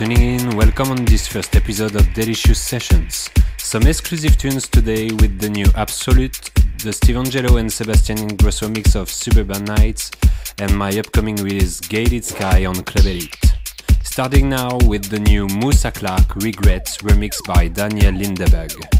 tuning in. Welcome on this first episode of Delicious Sessions. Some exclusive tunes today with the new Absolute, the Steve Angello and Sebastian Ingrosso mix of Suburban Nights, and my upcoming release Gated Sky on Club Elite. Starting now with the new Musa Clark Regrets remix by Daniel Lindeberg.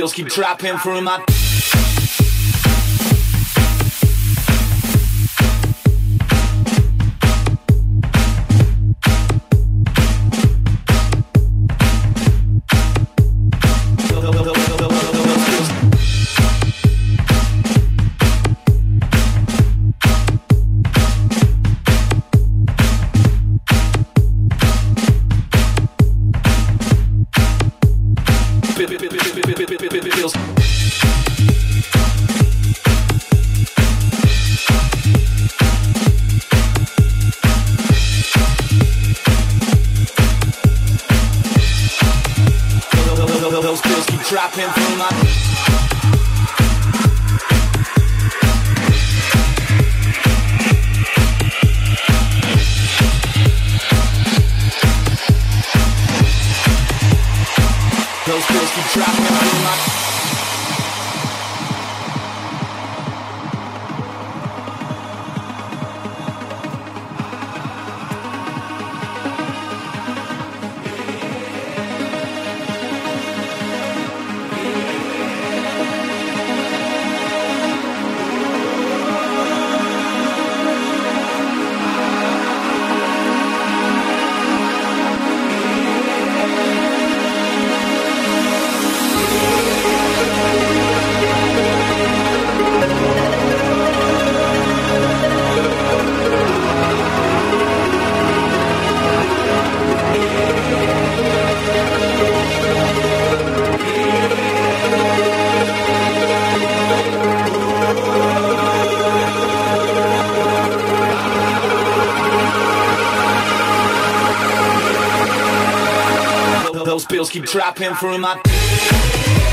Bills keep dropping through my. Keep dropping through my.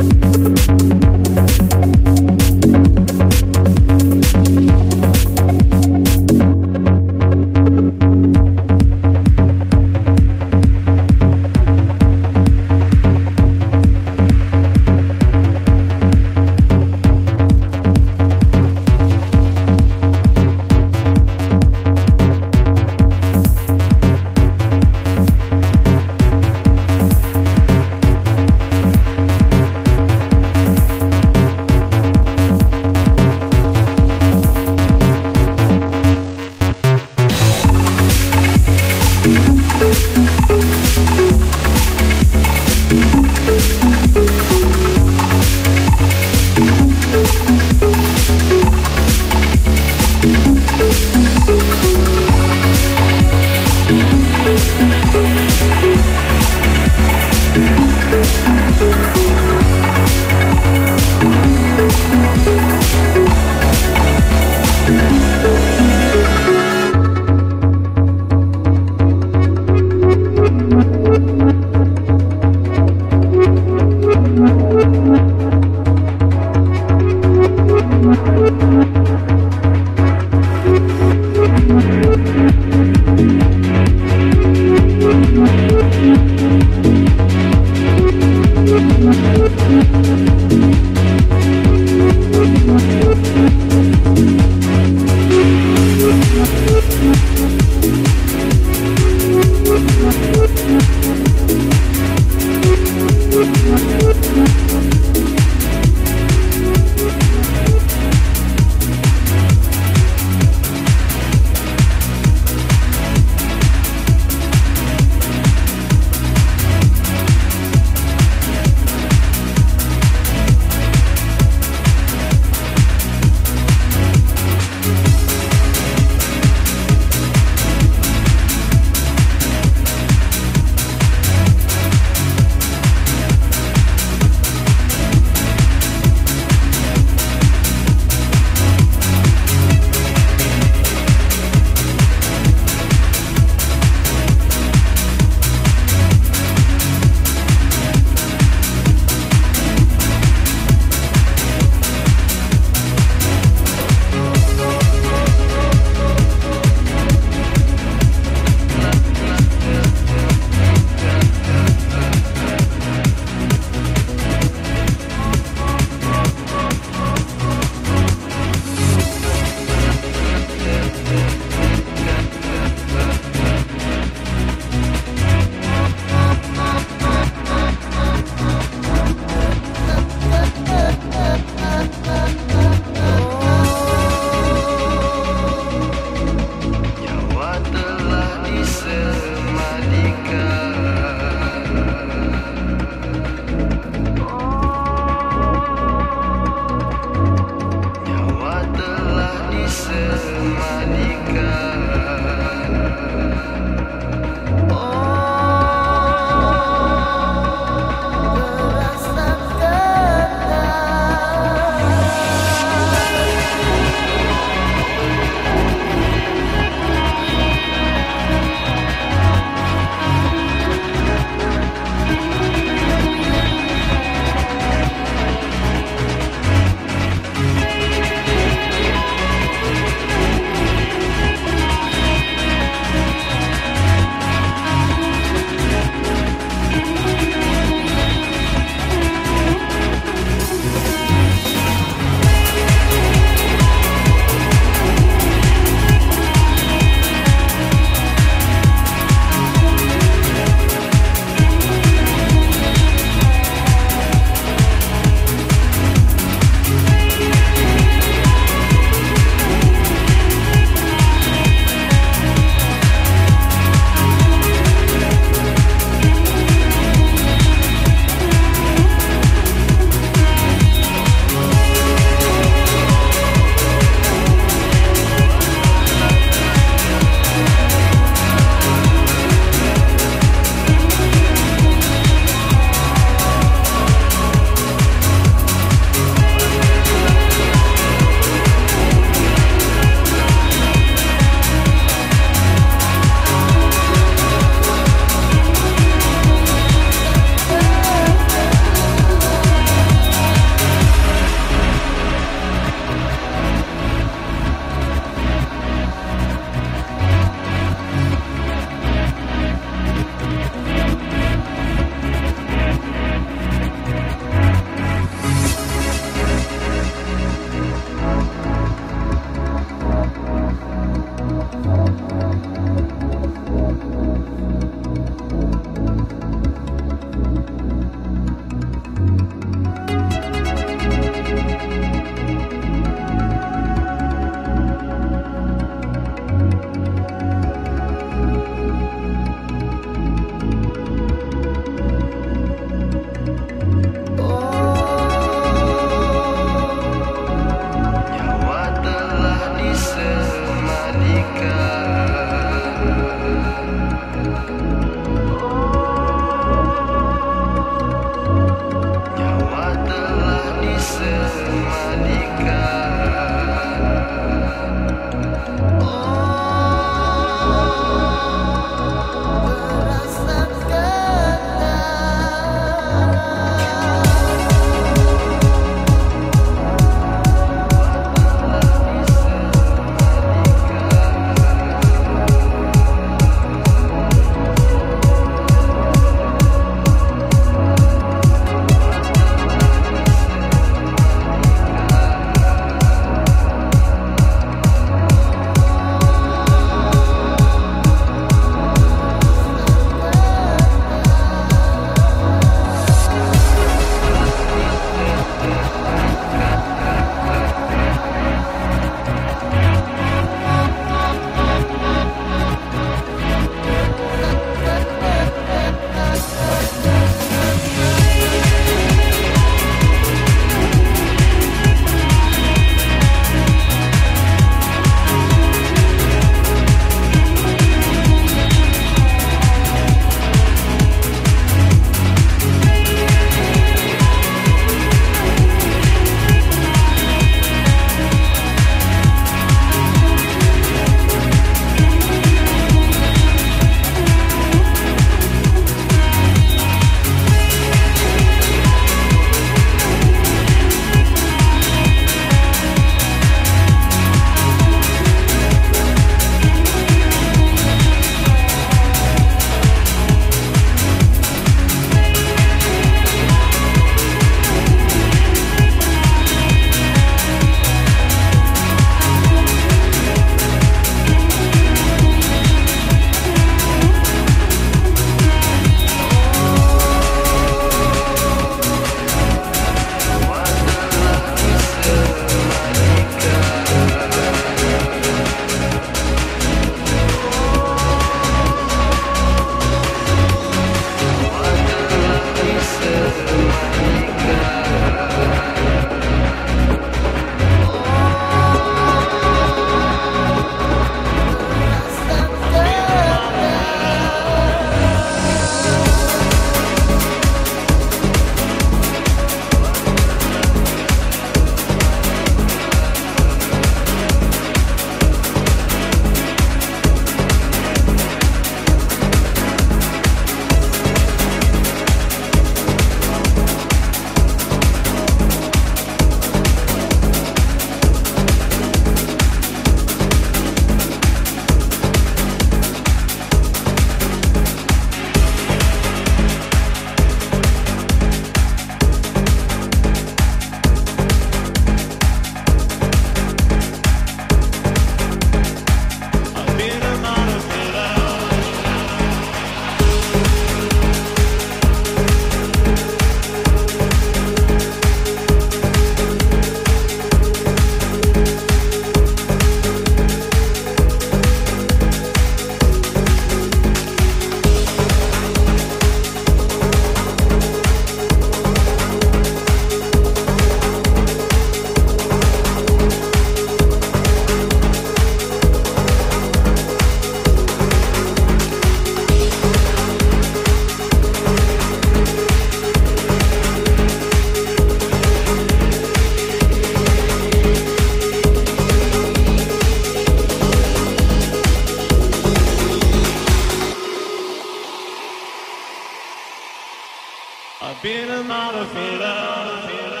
I've been a model for love.